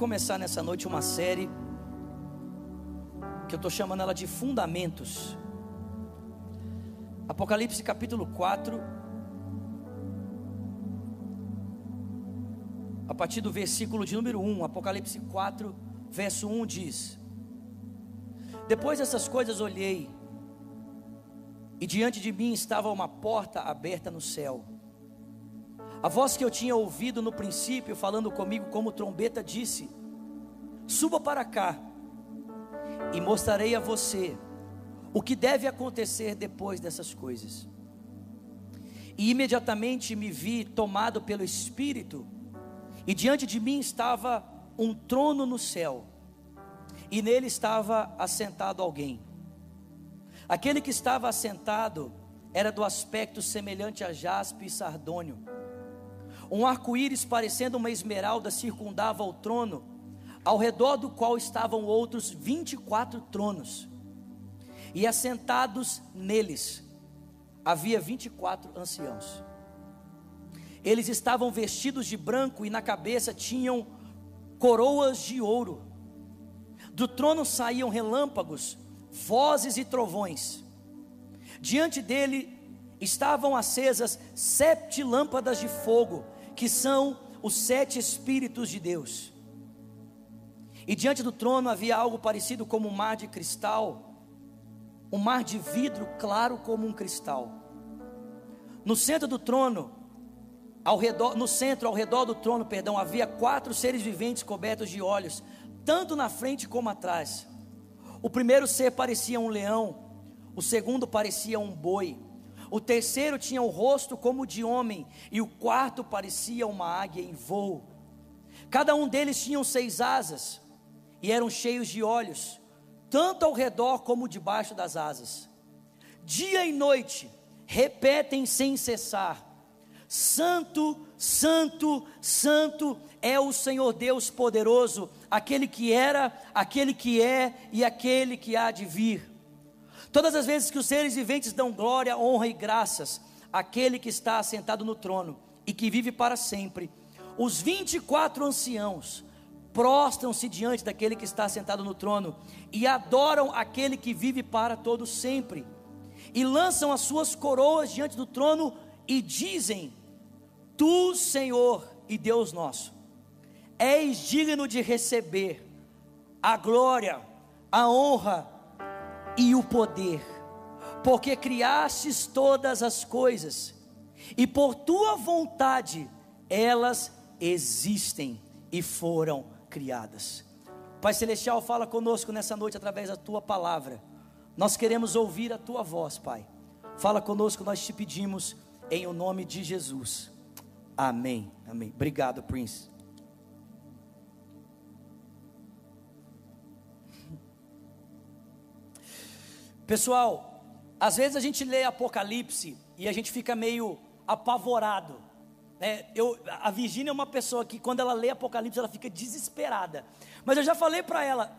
começar nessa noite uma série que eu estou chamando ela de Fundamentos. Apocalipse capítulo 4, a partir do versículo de número 1, Apocalipse 4, verso 1 diz: Depois dessas coisas olhei, e diante de mim estava uma porta aberta no céu. A voz que eu tinha ouvido no princípio, falando comigo como trombeta, disse: Suba para cá, e mostrarei a você o que deve acontecer depois dessas coisas. E imediatamente me vi tomado pelo Espírito, e diante de mim estava um trono no céu, e nele estava assentado alguém. Aquele que estava assentado era do aspecto semelhante a jaspe e sardônio. Um arco-íris parecendo uma esmeralda circundava o trono, ao redor do qual estavam outros vinte e quatro tronos. E assentados neles havia vinte e quatro anciãos. Eles estavam vestidos de branco e na cabeça tinham coroas de ouro. Do trono saíam relâmpagos, vozes e trovões. Diante dele estavam acesas sete lâmpadas de fogo, que são os sete Espíritos de Deus. E diante do trono havia algo parecido como um mar de cristal, um mar de vidro claro como um cristal. No centro do trono, ao redor, no centro, ao redor do trono, perdão, havia quatro seres viventes cobertos de olhos, tanto na frente como atrás. O primeiro ser parecia um leão, o segundo parecia um boi, o terceiro tinha o rosto como de homem, e o quarto parecia uma águia em voo. Cada um deles tinha seis asas, e eram cheios de olhos, tanto ao redor como debaixo das asas. Dia e noite repetem sem cessar: Santo, Santo, Santo é o Senhor Deus poderoso, aquele que era, aquele que é e aquele que há de vir. Todas as vezes que os seres viventes dão glória, honra e graças àquele que está assentado no trono e que vive para sempre, os 24 anciãos prostram-se diante daquele que está sentado no trono e adoram aquele que vive para todo sempre. E lançam as suas coroas diante do trono e dizem: Tu, Senhor e Deus nosso, és digno de receber a glória, a honra e o poder, porque criastes todas as coisas, e por tua vontade elas existem e foram criadas. Pai Celestial, fala conosco nessa noite através da tua palavra. Nós queremos ouvir a tua voz, Pai. Fala conosco, nós te pedimos em o nome de Jesus. Amém. Amém. Obrigado, Prince. Pessoal, às vezes a gente lê Apocalipse e a gente fica meio apavorado. Né? Eu, a Virgínia é uma pessoa que, quando ela lê Apocalipse, ela fica desesperada. Mas eu já falei para ela: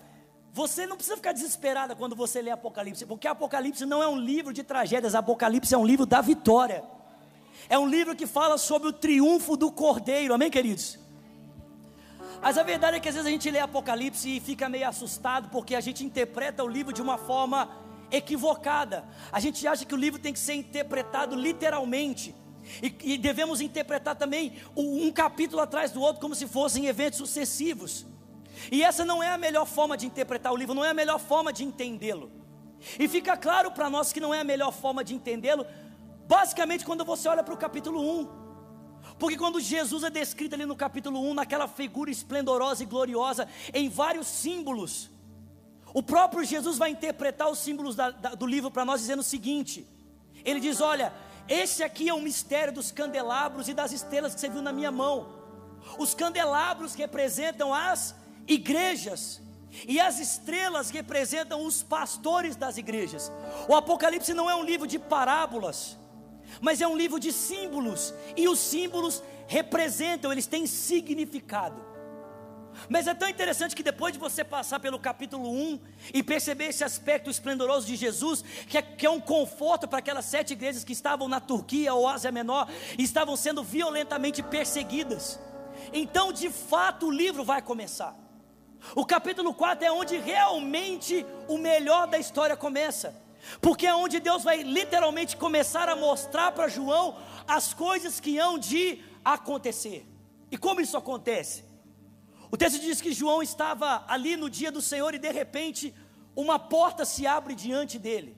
você não precisa ficar desesperada quando você lê Apocalipse, porque Apocalipse não é um livro de tragédias, Apocalipse é um livro da vitória. É um livro que fala sobre o triunfo do Cordeiro, amém, queridos? Mas a verdade é que às vezes a gente lê Apocalipse e fica meio assustado, porque a gente interpreta o livro de uma forma equivocada. A gente acha que o livro tem que ser interpretado literalmente. E, e devemos interpretar também um capítulo atrás do outro, como se fossem eventos sucessivos. E essa não é a melhor forma de interpretar o livro, não é a melhor forma de entendê-lo. E fica claro para nós que não é a melhor forma de entendê-lo, basicamente quando você olha para o capítulo 1. Porque quando Jesus é descrito ali no capítulo 1, naquela figura esplendorosa e gloriosa, em vários símbolos, o próprio Jesus vai interpretar os símbolos da, da, do livro para nós, dizendo o seguinte: Ele diz: Olha, esse aqui é o mistério dos candelabros e das estrelas que você viu na minha mão. Os candelabros representam as igrejas, e as estrelas representam os pastores das igrejas. O Apocalipse não é um livro de parábolas, mas é um livro de símbolos, e os símbolos representam, eles têm significado. Mas é tão interessante que depois de você passar pelo capítulo 1 e perceber esse aspecto esplendoroso de Jesus, que é, que é um conforto para aquelas sete igrejas que estavam na Turquia ou Ásia Menor e estavam sendo violentamente perseguidas. Então, de fato, o livro vai começar. O capítulo 4 é onde realmente o melhor da história começa. Porque é onde Deus vai literalmente começar a mostrar para João as coisas que hão de acontecer. E como isso acontece? O texto diz que João estava ali no dia do Senhor e de repente uma porta se abre diante dele.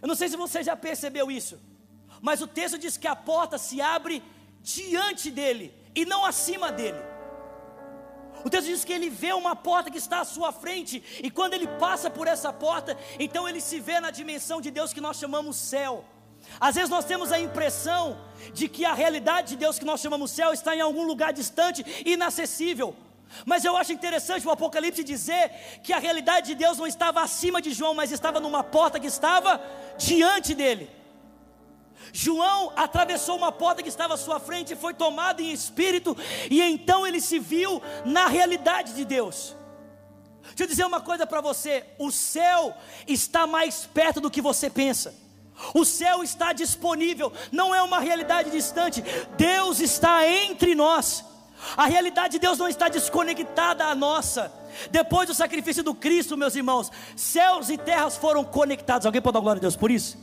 Eu não sei se você já percebeu isso, mas o texto diz que a porta se abre diante dele e não acima dele. O texto diz que ele vê uma porta que está à sua frente, e quando ele passa por essa porta, então ele se vê na dimensão de Deus que nós chamamos céu. Às vezes nós temos a impressão de que a realidade de Deus que nós chamamos céu está em algum lugar distante, inacessível. Mas eu acho interessante o Apocalipse dizer que a realidade de Deus não estava acima de João, mas estava numa porta que estava diante dele. João atravessou uma porta que estava à sua frente e foi tomado em espírito, e então ele se viu na realidade de Deus. Deixa eu dizer uma coisa para você: o céu está mais perto do que você pensa. O céu está disponível, não é uma realidade distante. Deus está entre nós. A realidade de Deus não está desconectada à nossa. Depois do sacrifício do Cristo, meus irmãos, céus e terras foram conectados. Alguém pode dar glória a Deus por isso?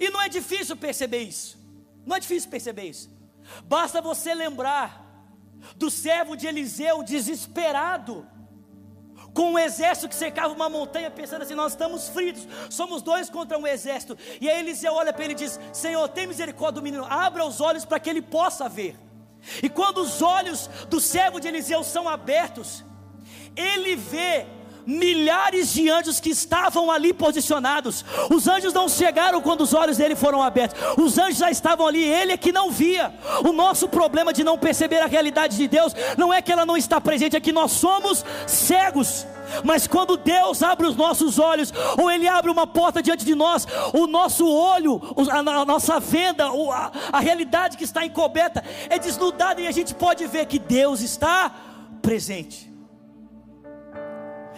E não é difícil perceber isso. Não é difícil perceber isso. Basta você lembrar do servo de Eliseu desesperado, com um exército que cercava uma montanha, pensando assim: nós estamos fritos, somos dois contra um exército. E aí Eliseu olha para ele e diz: Senhor, tem misericórdia do menino, abra os olhos para que ele possa ver. E quando os olhos do servo de Eliseu são abertos, ele vê milhares de anjos que estavam ali posicionados. Os anjos não chegaram quando os olhos dele foram abertos. Os anjos já estavam ali, ele é que não via. O nosso problema de não perceber a realidade de Deus não é que ela não está presente, é que nós somos cegos. Mas quando Deus abre os nossos olhos, ou Ele abre uma porta diante de nós, o nosso olho, a, nossa venda, a, realidade que está encoberta é desnudada e a gente pode ver que Deus está presente.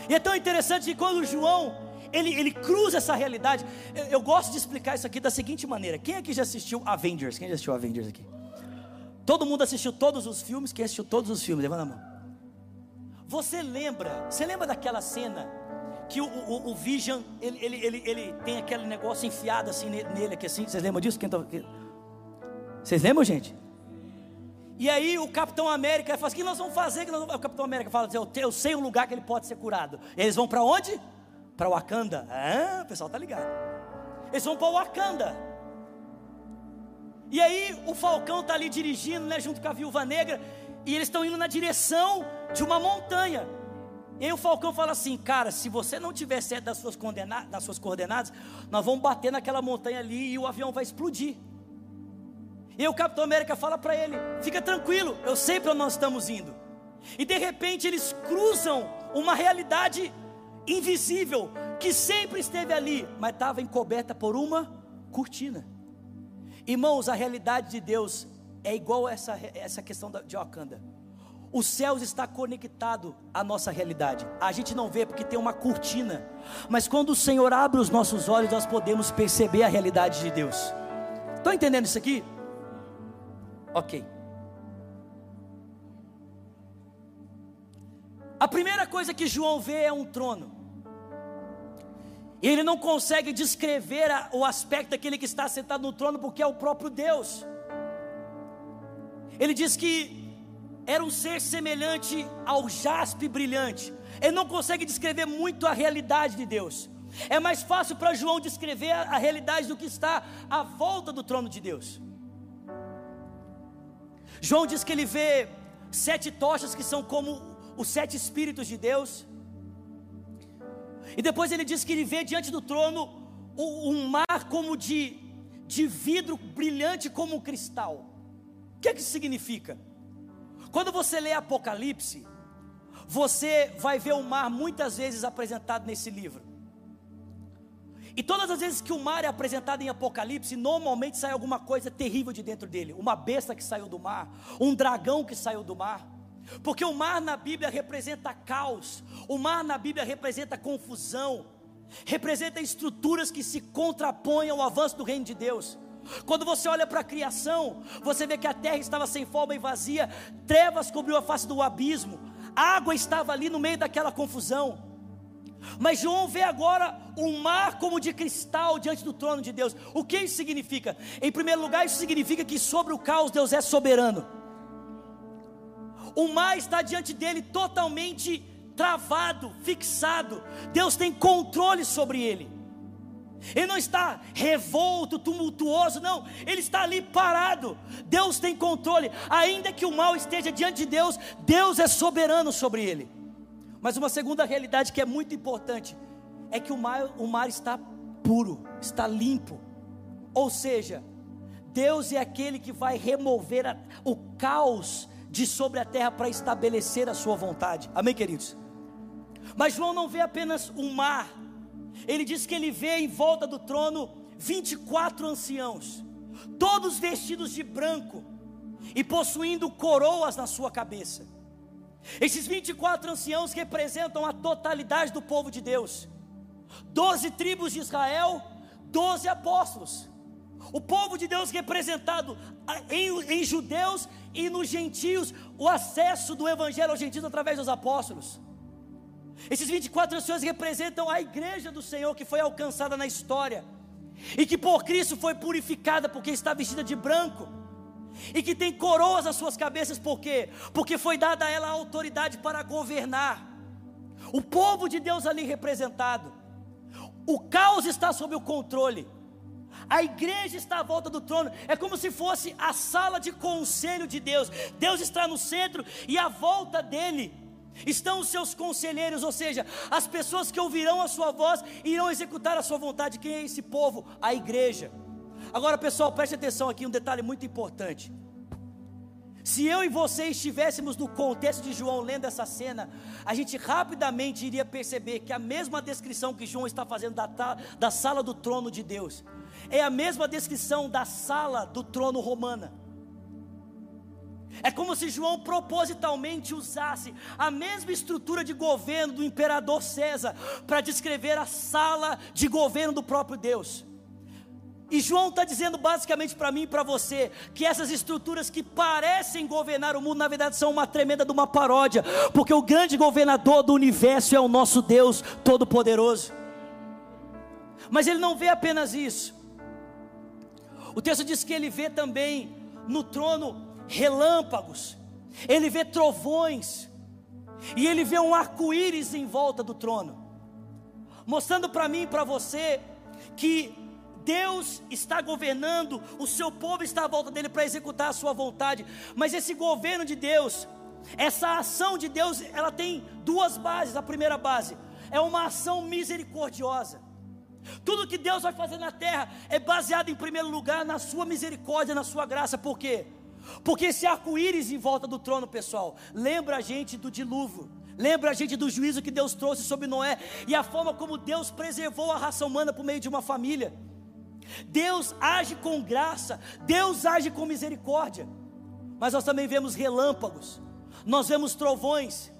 E é tão interessante que quando João ele, ele cruza essa realidade, eu, eu, gosto de explicar isso aqui da seguinte maneira: quem aqui já assistiu Avengers? Quem já assistiu Avengers aqui? Todo mundo assistiu todos os filmes? Quem assistiu todos os filmes? Levanta a mão. Você lembra? Você lembra daquela cena que o, o, o Vision ele, ele, ele, ele, tem aquele negócio enfiado assim nele aqui assim? Vocês lembram disso? Quem tá, Vocês lembram, gente? E aí o Capitão América fala assim: o que nós vamos fazer? O Capitão América fala assim: eu sei um lugar que ele pode ser curado. Eles vão para onde? Para Wakanda. Ah, o pessoal tá ligado. Eles vão para Wakanda. E aí o Falcão tá ali dirigindo, né, junto com a Viúva Negra, e eles estão indo na direção de uma montanha. E aí o Falcão fala assim: Cara, se você não tiver certo das suas, das suas coordenadas, nós vamos bater naquela montanha ali e o avião vai explodir. E o Capitão América fala para ele: fica tranquilo, eu sei para onde nós estamos indo. E de repente eles cruzam uma realidade invisível que sempre esteve ali, mas estava encoberta por uma cortina. Irmãos, a realidade de Deus é igual a essa, essa questão de Wakanda. Os céus está conectado à nossa realidade. A gente não vê porque tem uma cortina, mas quando o Senhor abre os nossos olhos, nós podemos perceber a realidade de Deus. Estão entendendo isso aqui? Ok. A primeira coisa que João vê é um trono. E ele não consegue descrever a, o aspecto daquele que está sentado no trono, porque é o próprio Deus. Ele diz que era um ser semelhante ao jaspe brilhante. Ele não consegue descrever muito a realidade de Deus. É mais fácil para João descrever a, a realidade do que está à volta do trono de Deus. João diz que ele vê sete tochas que são como os sete espíritos de Deus. E depois ele diz que ele vê diante do trono um mar como de, de vidro brilhante como um cristal. O que é que isso significa? Quando você lê Apocalipse, você vai ver o mar muitas vezes apresentado nesse livro. E todas as vezes que o mar é apresentado em Apocalipse, normalmente sai alguma coisa terrível de dentro dele. Uma besta que saiu do mar, um dragão que saiu do mar. Porque o mar na Bíblia representa caos, o mar na Bíblia representa confusão, representa estruturas que se contrapõem ao avanço do reino de Deus. Quando você olha para a criação, você vê que a terra estava sem forma e vazia, trevas cobriu a face do abismo, água estava ali no meio daquela confusão. Mas João vê agora um mar como de cristal diante do trono de Deus. O que isso significa? Em primeiro lugar, isso significa que sobre o caos Deus é soberano. O mar está diante dele totalmente travado, fixado. Deus tem controle sobre ele. Ele não está revolto, tumultuoso, não. Ele está ali parado. Deus tem controle. Ainda que o mal esteja diante de Deus, Deus é soberano sobre ele. Mas uma segunda realidade que é muito importante é que o mar, o mar está puro, está limpo. Ou seja, Deus é aquele que vai remover a, o caos de sobre a terra para estabelecer a sua vontade. Amém, queridos? Mas João não vê apenas um mar, ele diz que ele vê em volta do trono 24 anciãos, todos vestidos de branco e possuindo coroas na sua cabeça. Esses 24 anciãos representam a totalidade do povo de Deus, doze tribos de Israel, doze apóstolos. O povo de Deus representado em, em, judeus e nos gentios, o acesso do evangelho aos gentios através dos apóstolos. Esses 24 anciões representam a igreja do Senhor que foi alcançada na história e que por Cristo foi purificada porque está vestida de branco e que tem coroas nas suas cabeças, por quê? Porque foi dada a ela a autoridade para governar. O povo de Deus ali representado. O caos está sob o controle. A igreja está à volta do trono, é como se fosse a sala de conselho de Deus. Deus está no centro e à volta dele estão os seus conselheiros, ou seja, as pessoas que ouvirão a sua voz e irão executar a sua vontade. Quem é esse povo? A igreja. Agora, pessoal, preste atenção aqui, um detalhe muito importante. Se eu e você estivéssemos no contexto de João lendo essa cena, a gente rapidamente iria perceber que a mesma descrição que João está fazendo da, da sala do trono de Deus é a mesma descrição da sala do trono romana. É como se João propositalmente usasse a mesma estrutura de governo do imperador César para descrever a sala de governo do próprio Deus. E João está dizendo basicamente para mim e para você que essas estruturas que parecem governar o mundo, na verdade são uma tremenda de uma paródia, porque o grande governador do universo é o nosso Deus Todo-Poderoso. Mas ele não vê apenas isso. O texto diz que ele vê também no trono relâmpagos, ele vê trovões, e ele vê um arco-íris em volta do trono, mostrando para mim e para você que Deus está governando, o seu povo está à volta dele para executar a sua vontade, mas esse governo de Deus, essa ação de Deus, ela tem duas bases. A primeira base é uma ação misericordiosa. Tudo que Deus vai fazer na terra é baseado em primeiro lugar na sua misericórdia, na sua graça, por quê? Porque esse arco-íris em volta do trono, pessoal, lembra a gente do dilúvio. Lembra a gente do juízo que Deus trouxe sobre Noé e a forma como Deus preservou a raça humana por meio de uma família. Deus age com graça, Deus age com misericórdia. Mas nós também vemos relâmpagos, nós vemos trovões,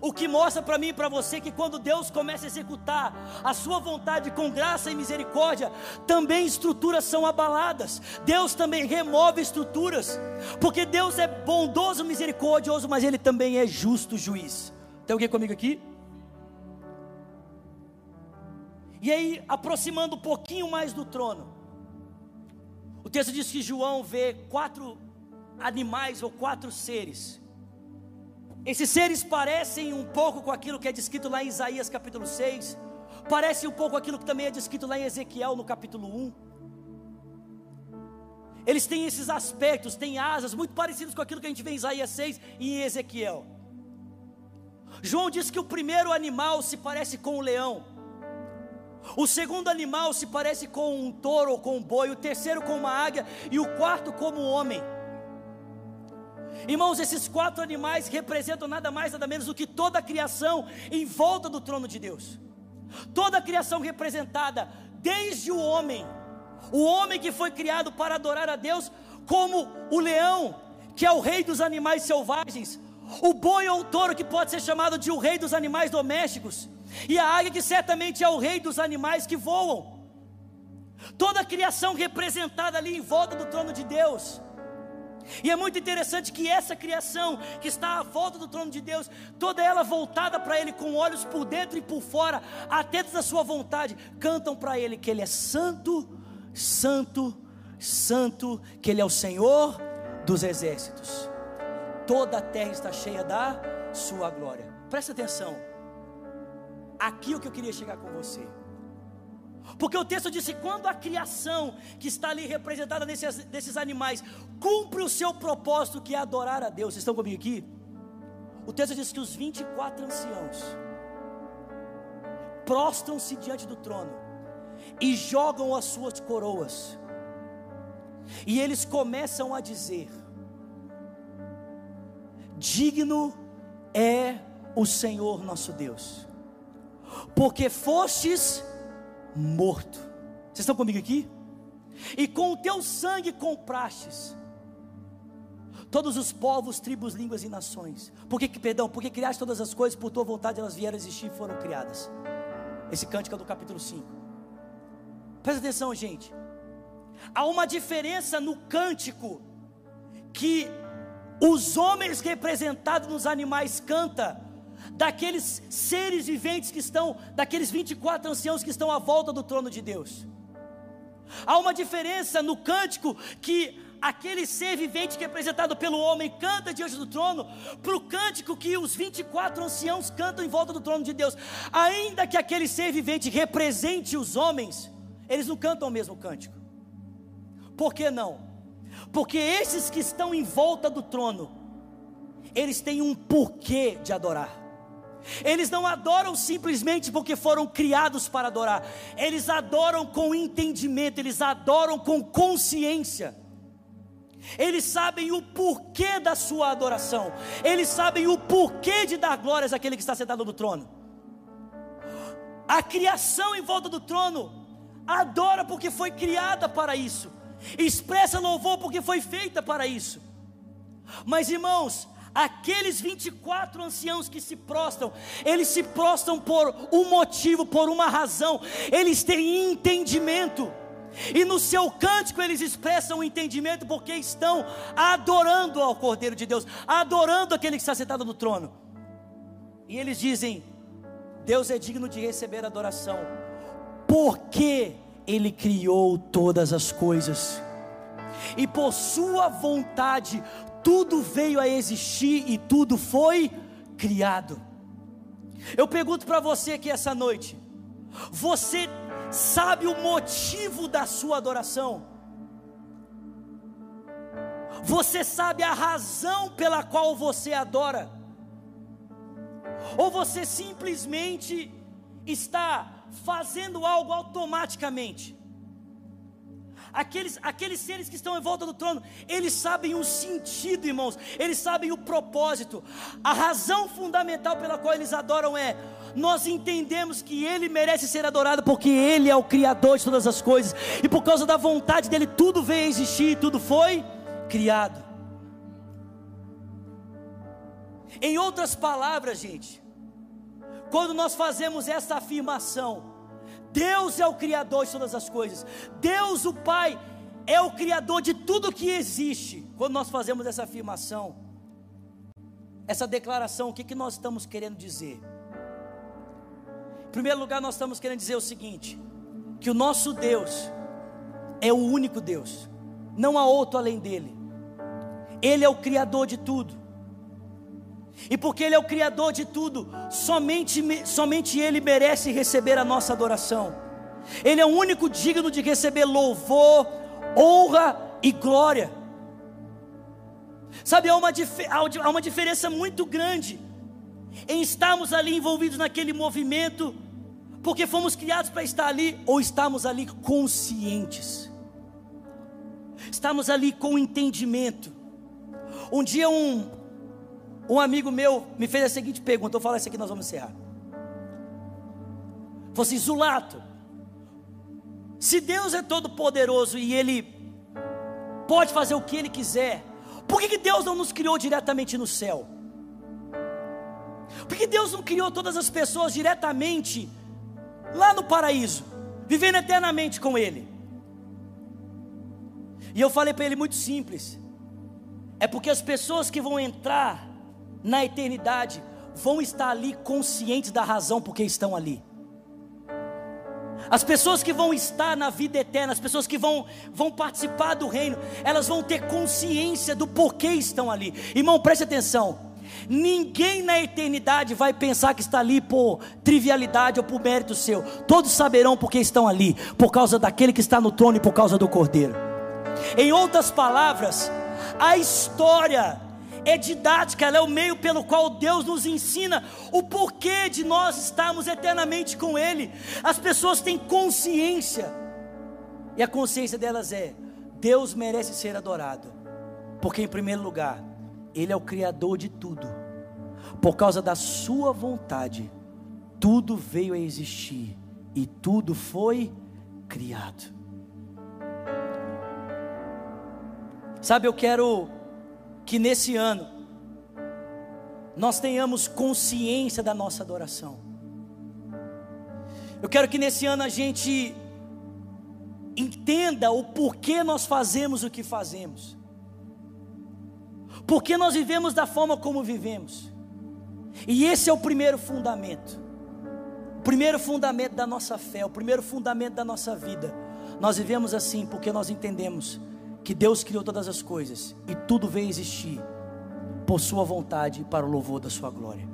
o que mostra para mim e para você que quando Deus começa a executar a sua vontade com graça e misericórdia, também estruturas são abaladas. Deus também remove estruturas, porque Deus é bondoso, misericordioso, mas ele também é justo juiz. Tem alguém comigo aqui? E aí, aproximando um pouquinho mais do trono, o texto diz que João vê quatro animais ou quatro seres esses seres parecem um pouco com aquilo que é descrito lá em Isaías capítulo 6, parece um pouco aquilo que também é descrito lá em Ezequiel no capítulo 1. Eles têm esses aspectos, têm asas muito parecidos com aquilo que a gente vê em Isaías 6 e em Ezequiel. João diz que o primeiro animal se parece com o leão, o segundo animal se parece com um touro ou com um boi, o terceiro com uma águia e o quarto como um homem. Irmãos, esses quatro animais representam nada mais, nada menos do que toda a criação em volta do trono de Deus. Toda a criação representada, desde o homem, o homem que foi criado para adorar a Deus, como o leão, que é o rei dos animais selvagens, o boi ou o touro, que pode ser chamado de o rei dos animais domésticos, e a águia, que certamente é o rei dos animais que voam. Toda a criação representada ali em volta do trono de Deus. E é muito interessante que essa criação que está à volta do trono de Deus, toda ela voltada para Ele, com olhos por dentro e por fora, atentos à Sua vontade, cantam para Ele que Ele é santo, santo, santo, que Ele é o Senhor dos exércitos. Toda a terra está cheia da Sua glória. Presta atenção. Aqui é o que eu queria chegar com você. Porque o texto disse: quando a criação que está ali representada nesses, nesses animais cumpre o seu propósito, que é adorar a Deus, vocês estão comigo aqui? O texto diz que os 24 anciãos prostram-se diante do trono e jogam as suas coroas, e eles começam a dizer: Digno é o Senhor nosso Deus, porque fostes morto. Vocês estão comigo aqui? E com o teu sangue comprastes todos os povos, tribos, línguas e nações. Por que, perdão, porque criaste todas as coisas, por tua vontade elas vieram existir e foram criadas. Esse cântico é do capítulo 5. Presta atenção, gente. Há uma diferença no cântico que os homens representados nos animais canta daqueles seres viventes que estão, daqueles 24 anciãos que estão à volta do trono de Deus. Há uma diferença no cântico que aquele ser vivente que é apresentado pelo homem canta diante do trono, para o cântico que os 24 anciãos cantam em volta do trono de Deus. Ainda que aquele ser vivente represente os homens, eles não cantam o mesmo cântico. Por que não? Porque esses que estão em volta do trono, eles têm um porquê de adorar. Eles não adoram simplesmente porque foram criados para adorar, eles adoram com entendimento, eles adoram com consciência. Eles sabem o porquê da sua adoração, eles sabem o porquê de dar glórias àquele que está sentado no trono. A criação em volta do trono adora porque foi criada para isso, expressa louvor porque foi feita para isso. Mas irmãos, Aqueles 24 anciãos que se prostram, eles se prostram por um motivo, por uma razão, eles têm entendimento. E no seu cântico eles expressam o entendimento porque estão adorando ao Cordeiro de Deus, adorando aquele que está sentado no trono. E eles dizem: Deus é digno de receber adoração, porque Ele criou todas as coisas, e por Sua vontade tudo veio a existir e tudo foi criado. Eu pergunto para você aqui essa noite: você sabe o motivo da sua adoração? Você sabe a razão pela qual você adora? Ou você simplesmente está fazendo algo automaticamente? Aqueles, aqueles seres que estão em volta do trono, eles sabem o sentido, irmãos, eles sabem o propósito, a razão fundamental pela qual eles adoram é: nós entendemos que Ele merece ser adorado porque Ele é o Criador de todas as coisas, e por causa da vontade dEle, tudo veio a existir, tudo foi criado. Em outras palavras, gente, quando nós fazemos essa afirmação, Deus é o Criador de todas as coisas. Deus, o Pai, é o Criador de tudo que existe. Quando nós fazemos essa afirmação, essa declaração, o que, que nós estamos querendo dizer? Em primeiro lugar, nós estamos querendo dizer o seguinte: que o nosso Deus é o único Deus, não há outro além dele. Ele é o Criador de tudo. E porque Ele é o Criador de tudo, somente, somente Ele merece receber a nossa adoração. Ele é o único digno de receber louvor, honra e glória. Sabe, há uma, há uma diferença muito grande em estarmos ali envolvidos naquele movimento, porque fomos criados para estar ali, ou estamos ali conscientes, estamos ali com entendimento. Um dia, um, um amigo meu me fez a seguinte pergunta, eu falo essa aqui nós vamos encerrar. Falou assim, Zulato, se Deus é todo poderoso e Ele pode fazer o que Ele quiser, por que, que Deus não nos criou diretamente no céu? Por que Deus não criou todas as pessoas diretamente lá no paraíso, vivendo eternamente com Ele? E eu falei para ele muito simples: é porque as pessoas que vão entrar na eternidade vão estar ali conscientes da razão porque estão ali. As pessoas que vão estar na vida eterna, as pessoas que vão, vão participar do reino, elas vão ter consciência do porquê estão ali. Irmão, preste atenção. Ninguém na eternidade vai pensar que está ali por trivialidade ou por mérito seu. Todos saberão porque estão ali, por causa daquele que está no trono e por causa do Cordeiro. Em outras palavras, a história é didática, ela é o meio pelo qual Deus nos ensina o porquê de nós estarmos eternamente com Ele. As pessoas têm consciência, e a consciência delas é: Deus merece ser adorado, porque, em primeiro lugar, Ele é o Criador de tudo, por causa da Sua vontade, tudo veio a existir e tudo foi criado. Sabe, eu quero que nesse ano nós tenhamos consciência da nossa adoração. Eu quero que nesse ano a gente entenda o porquê nós fazemos o que fazemos. Porque nós vivemos da forma como vivemos. E esse é o primeiro fundamento. O primeiro fundamento da nossa fé, o primeiro fundamento da nossa vida. Nós vivemos assim porque nós entendemos que Deus criou todas as coisas e tudo veio existir por Sua vontade e para o louvor da Sua glória.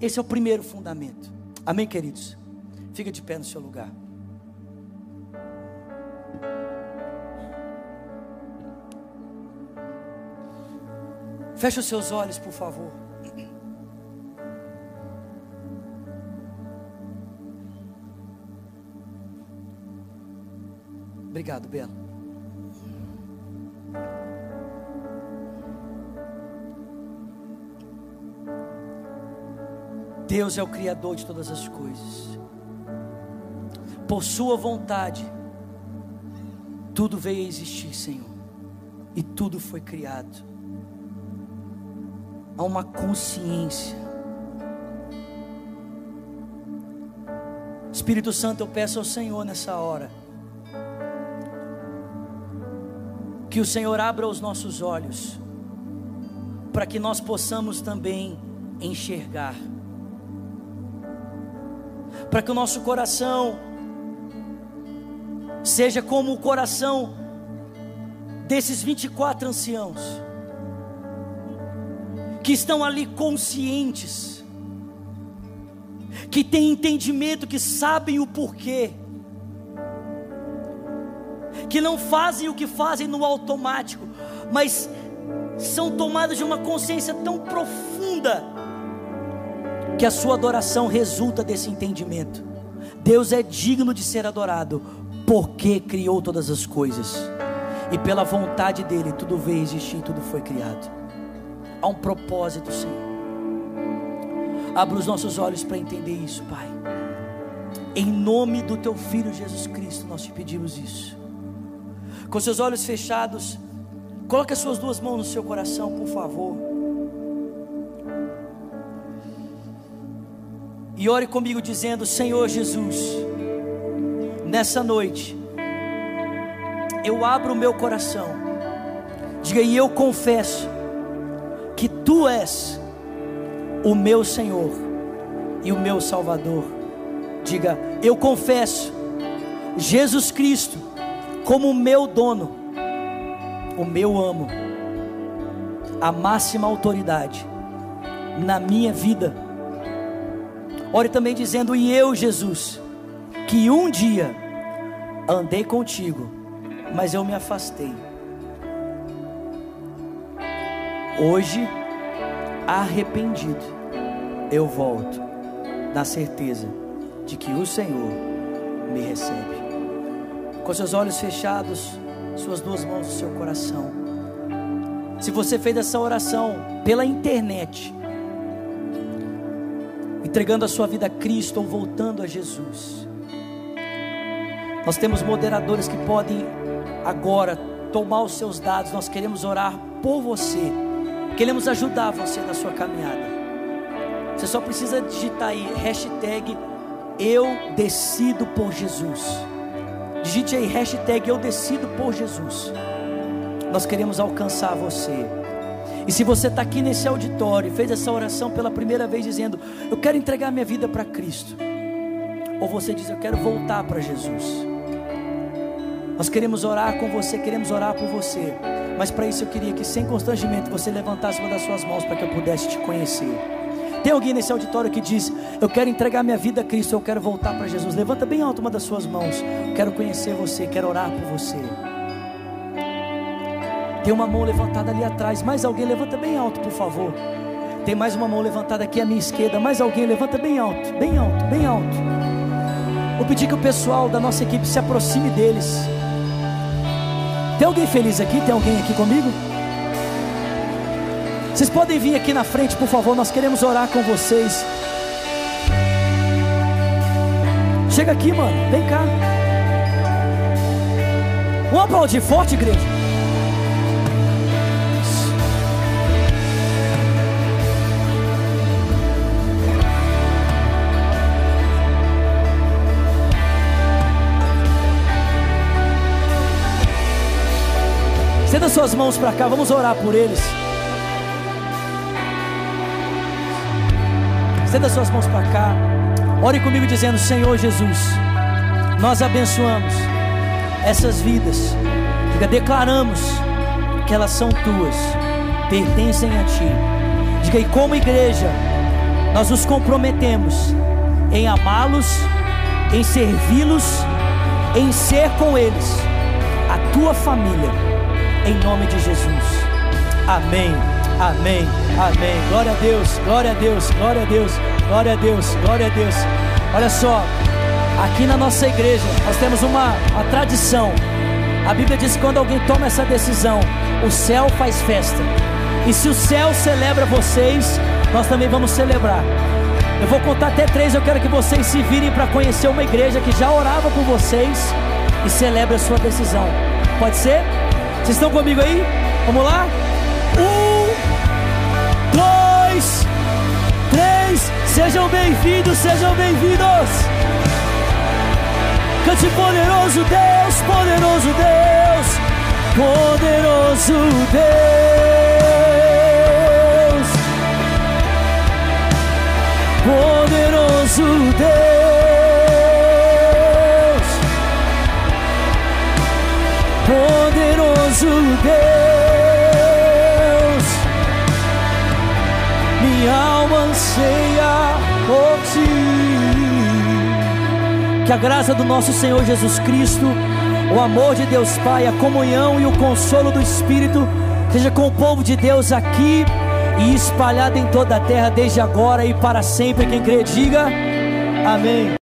Esse é o primeiro fundamento. Amém, queridos? Fica de pé no seu lugar. Feche os seus olhos, por favor. Obrigado, Belo. Deus é o Criador de todas as coisas. Por Sua vontade, tudo veio a existir, Senhor, e tudo foi criado. Há uma consciência. Espírito Santo, eu peço ao Senhor nessa hora, que o Senhor abra os nossos olhos, para que nós possamos também enxergar para que o nosso coração seja como o coração desses 24 anciãos, que estão ali conscientes, que têm entendimento, que sabem o porquê, que não fazem o que fazem no automático, mas são tomados de uma consciência tão profunda que a sua adoração resulta desse entendimento. Deus é digno de ser adorado, porque criou todas as coisas, e pela vontade dEle tudo veio existir, tudo foi criado. Há um propósito, Senhor. Abra os nossos olhos para entender isso, Pai. Em nome do Teu Filho Jesus Cristo, nós te pedimos isso. Com seus olhos fechados, coloque as suas duas mãos no seu coração, por favor. E ore comigo dizendo: Senhor Jesus, nessa noite, eu abro o meu coração. Diga, e eu confesso que Tu és o meu Senhor e o meu Salvador. Diga, eu confesso Jesus Cristo como o meu dono, o meu amo, a máxima autoridade na minha vida Ore também dizendo: E eu, Jesus, que um dia andei contigo, mas eu me afastei. Hoje, arrependido, eu volto, na certeza de que o Senhor me recebe. Com seus olhos fechados, suas duas mãos no seu coração. Se você fez essa oração pela internet, entregando a sua vida a Cristo ou voltando a Jesus. Nós temos moderadores que podem agora tomar os seus dados. Nós queremos orar por você. Queremos ajudar você na sua caminhada. Você só precisa digitar aí hashtag eu decido por Jesus. Digite aí hashtag eu decido por Jesus. Nós queremos alcançar você. E se você está aqui nesse auditório e fez essa oração pela primeira vez, dizendo: Eu quero entregar minha vida para Cristo, ou você diz: Eu quero voltar para Jesus. Nós queremos orar com você, queremos orar por você. Mas para isso eu queria que, sem constrangimento, você levantasse uma das suas mãos para que eu pudesse te conhecer. Tem alguém nesse auditório que diz: Eu quero entregar minha vida a Cristo, eu quero voltar para Jesus. Levanta bem alto uma das suas mãos. Quero conhecer você, quero orar por você. Tem uma mão levantada ali atrás. Mais alguém, levanta bem alto, por favor. Tem mais uma mão levantada aqui à minha esquerda. Mais alguém, levanta bem alto, bem alto, bem alto. Vou pedir que o pessoal da nossa equipe se aproxime deles. Tem alguém feliz aqui? Tem alguém aqui comigo? Vocês podem vir aqui na frente, por favor. Nós queremos orar com vocês. Chega aqui, mano. Vem cá. Um aplaudir forte, igreja. Estenda suas mãos para cá, vamos orar por eles. Estenda suas mãos para cá. Ore comigo dizendo: Senhor Jesus, nós abençoamos essas vidas. Diga, declaramos que elas são tuas, pertencem a ti. Diga, e como igreja, nós nos comprometemos em amá-los, em servi-los, em ser com eles a tua família em nome de Jesus. Amém. Amém. Amém. Glória a Deus. Glória a Deus. Glória a Deus. Glória a Deus. Glória a Deus. Olha só, aqui na nossa igreja nós temos uma, uma tradição. A Bíblia diz que quando alguém toma essa decisão, o céu faz festa. E se o céu celebra vocês, nós também vamos celebrar. Eu vou contar até três. Eu quero que vocês se virem para conhecer uma igreja que já orava por vocês e celebra a sua decisão. Pode ser? Vocês estão comigo aí? Vamos lá? Um, dois, três. Sejam bem-vindos, sejam bem-vindos. Cante poderoso Deus, poderoso Deus, poderoso Deus, poderoso Deus, Que a graça do nosso Senhor Jesus Cristo, o amor de Deus Pai, a comunhão e o consolo do Espírito seja com o povo de Deus aqui e espalhado em toda a terra, desde agora e para sempre. Quem crê, diga amém.